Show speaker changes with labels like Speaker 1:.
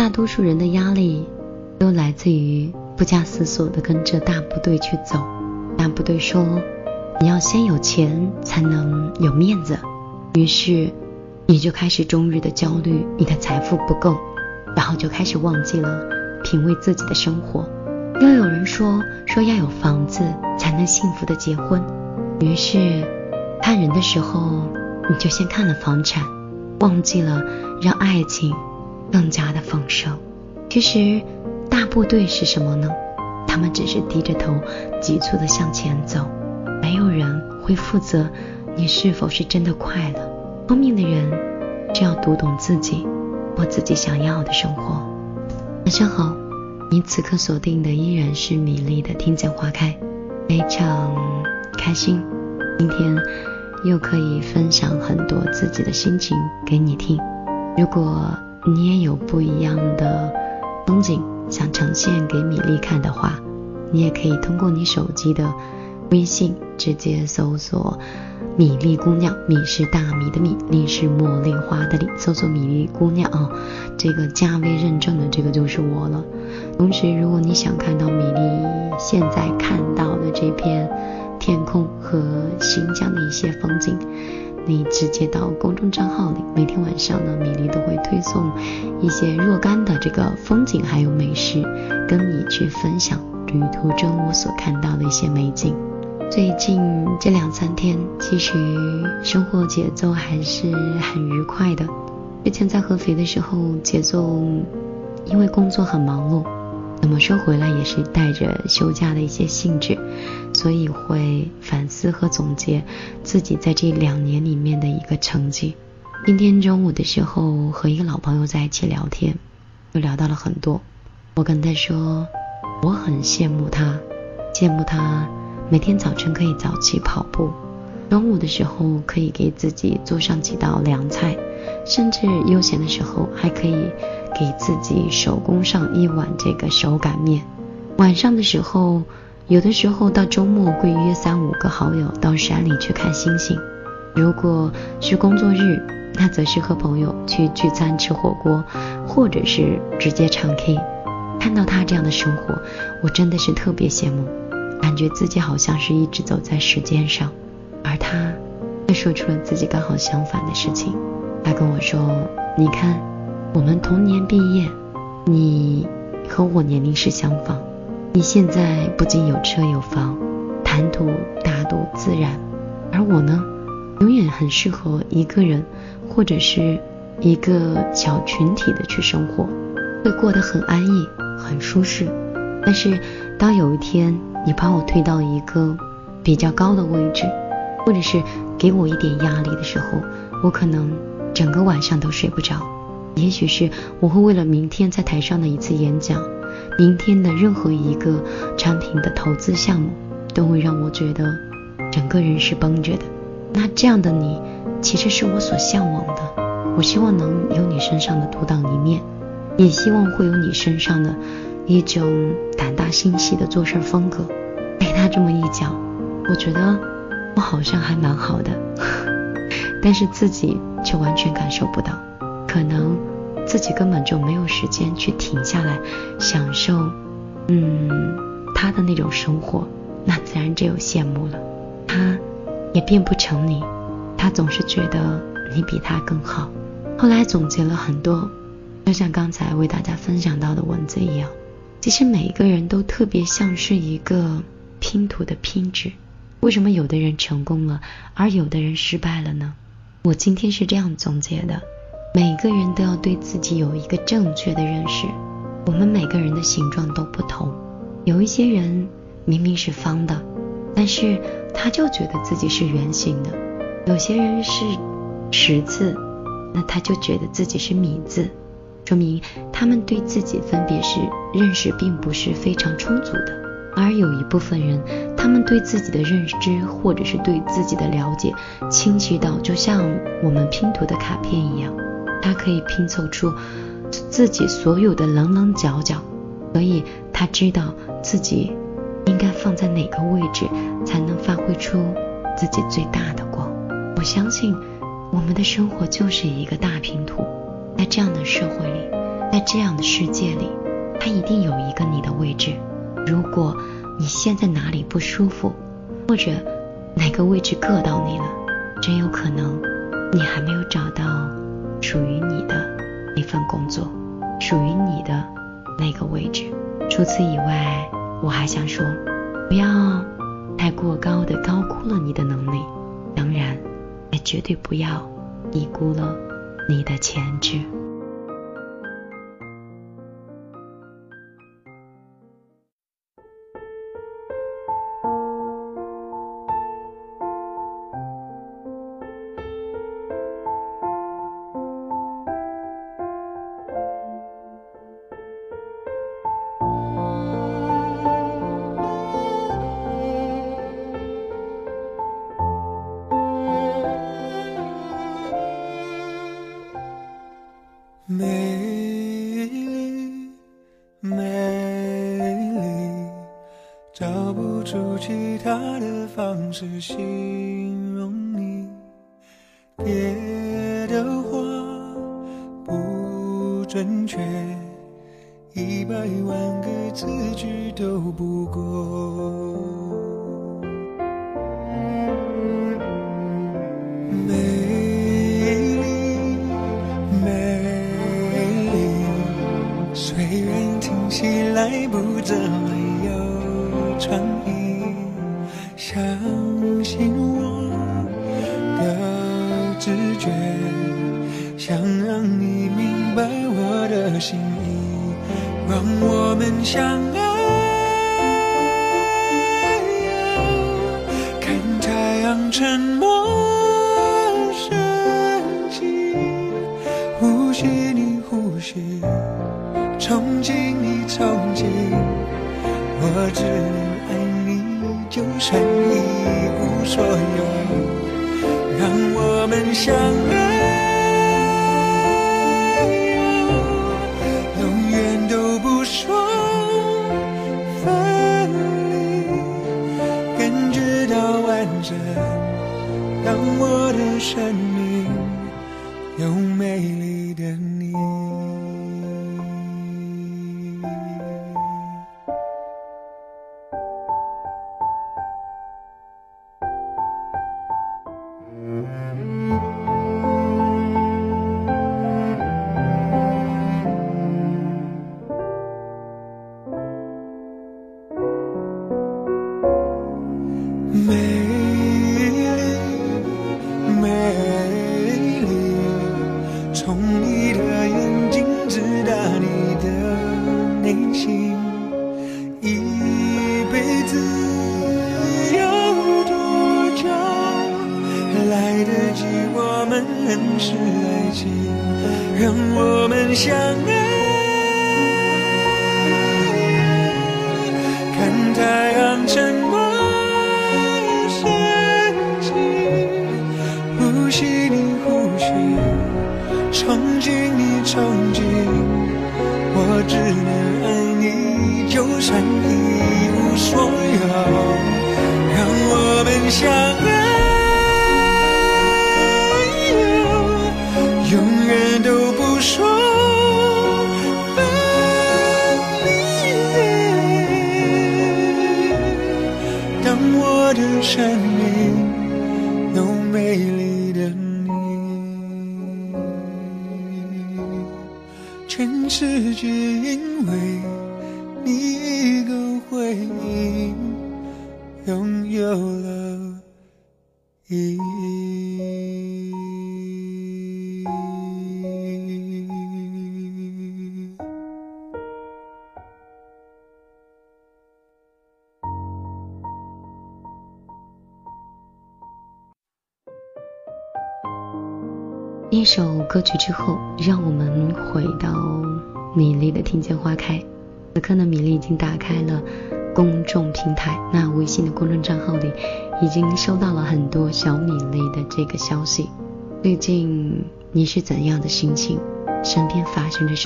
Speaker 1: 大多数人的压力都来自于不加思索的跟着大部队去走。大部队说你要先有钱才能有面子，于是你就开始终日的焦虑，你的财富不够，然后就开始忘记了品味自己的生活。又有人说说要有房子才能幸福的结婚，于是看人的时候你就先看了房产，忘记了让爱情更加的丰盛。其实大部队是什么呢？他们只是低着头急促的向前走，没有人会负责你是否是真的快乐。聪明的人只要读懂自己，过自己想要的生活。晚上好。你此刻锁定的依然是米粒的听见花开，非常开心，今天又可以分享很多自己的心情给你听。如果你也有不一样的风景想呈现给米粒看的话，你也可以通过你手机的微信直接搜索。米粒姑娘，米是大米的米，粒是茉莉花的粒。搜索米粒姑娘啊，这个加微认证的这个就是我了。同时，如果你想看到米粒现在看到的这片天空和新疆的一些风景，你直接到公众账号里，每天晚上呢，米粒都会推送一些若干的这个风景还有美食，跟你去分享旅途中我所看到的一些美景。最近这两三天，其实生活节奏还是很愉快的。之前在合肥的时候，节奏因为工作很忙碌，怎么说回来也是带着休假的一些性质，所以会反思和总结自己在这两年里面的一个成绩。今天中午的时候和一个老朋友在一起聊天，又聊到了很多。我跟他说，我很羡慕他，羡慕他。每天早晨可以早起跑步，中午的时候可以给自己做上几道凉菜，甚至悠闲的时候还可以给自己手工上一碗这个手擀面。晚上的时候，有的时候到周末会约三五个好友到山里去看星星。如果是工作日，那则是和朋友去聚餐吃火锅，或者是直接唱 K。看到他这样的生活，我真的是特别羡慕。感觉自己好像是一直走在时间上，而他却说出了自己刚好相反的事情。他跟我说：“你看，我们同年毕业，你和我年龄是相仿。你现在不仅有车有房，谈吐大度自然，而我呢，永远很适合一个人或者是一个小群体的去生活，会过得很安逸，很舒适。但是当有一天……”你把我推到一个比较高的位置，或者是给我一点压力的时候，我可能整个晚上都睡不着。也许是我会为了明天在台上的一次演讲，明天的任何一个产品的投资项目，都会让我觉得整个人是绷着的。那这样的你，其实是我所向往的。我希望能有你身上的独当一面，也希望会有你身上的。一种胆大心细的做事风格，被他这么一讲，我觉得我好像还蛮好的，但是自己却完全感受不到，可能自己根本就没有时间去停下来享受，嗯，他的那种生活，那自然只有羡慕了。他也变不成你，他总是觉得你比他更好。后来总结了很多，就像刚才为大家分享到的文字一样。其实每一个人都特别像是一个拼图的拼纸，为什么有的人成功了，而有的人失败了呢？我今天是这样总结的：每个人都要对自己有一个正确的认识。我们每个人的形状都不同，有一些人明明是方的，但是他就觉得自己是圆形的；有些人是十字，那他就觉得自己是米字。说明他们对自己分别是认识并不是非常充足的，而有一部分人，他们对自己的认知或者是对自己的了解清晰到就像我们拼图的卡片一样，他可以拼凑出自己所有的棱棱角角，所以他知道自己应该放在哪个位置才能发挥出自己最大的光。我相信我们的生活就是一个大拼图。在这样的社会里，在这样的世界里，它一定有一个你的位置。如果你现在哪里不舒服，或者哪个位置硌到你了，真有可能你还没有找到属于你的那份工作，属于你的那个位置。除此以外，我还想说，不要太过高的高估了你的能力，当然，也绝对不要低估了你的潜质。
Speaker 2: 找不出其他的方式形容你，别的话不准确，一百万个字句都不够。美丽，美丽，虽然听起来不怎么创意，像。信我的直觉，想让你明白我的心意，让我们相爱。看太阳沉没升起，呼吸你呼吸，憧憬你憧憬，我只，就算一无所有，让我们相爱，永远都不说分离，感觉到完整，当我的身让我们相爱，看太阳沉没升起，呼吸你呼吸，憧憬你憧憬，我只能爱你，就算一无所有，让我们相爱，我的生命有美丽的你，全世界因为你一个回应，拥有了意义。
Speaker 1: 一首歌曲之后，让我们回到米粒的听见花开。此刻呢，米粒已经打开了公众平台，那微信的公众账号里已经收到了很多小米粒的这个消息。最近你是怎样的心情？身边发生着什？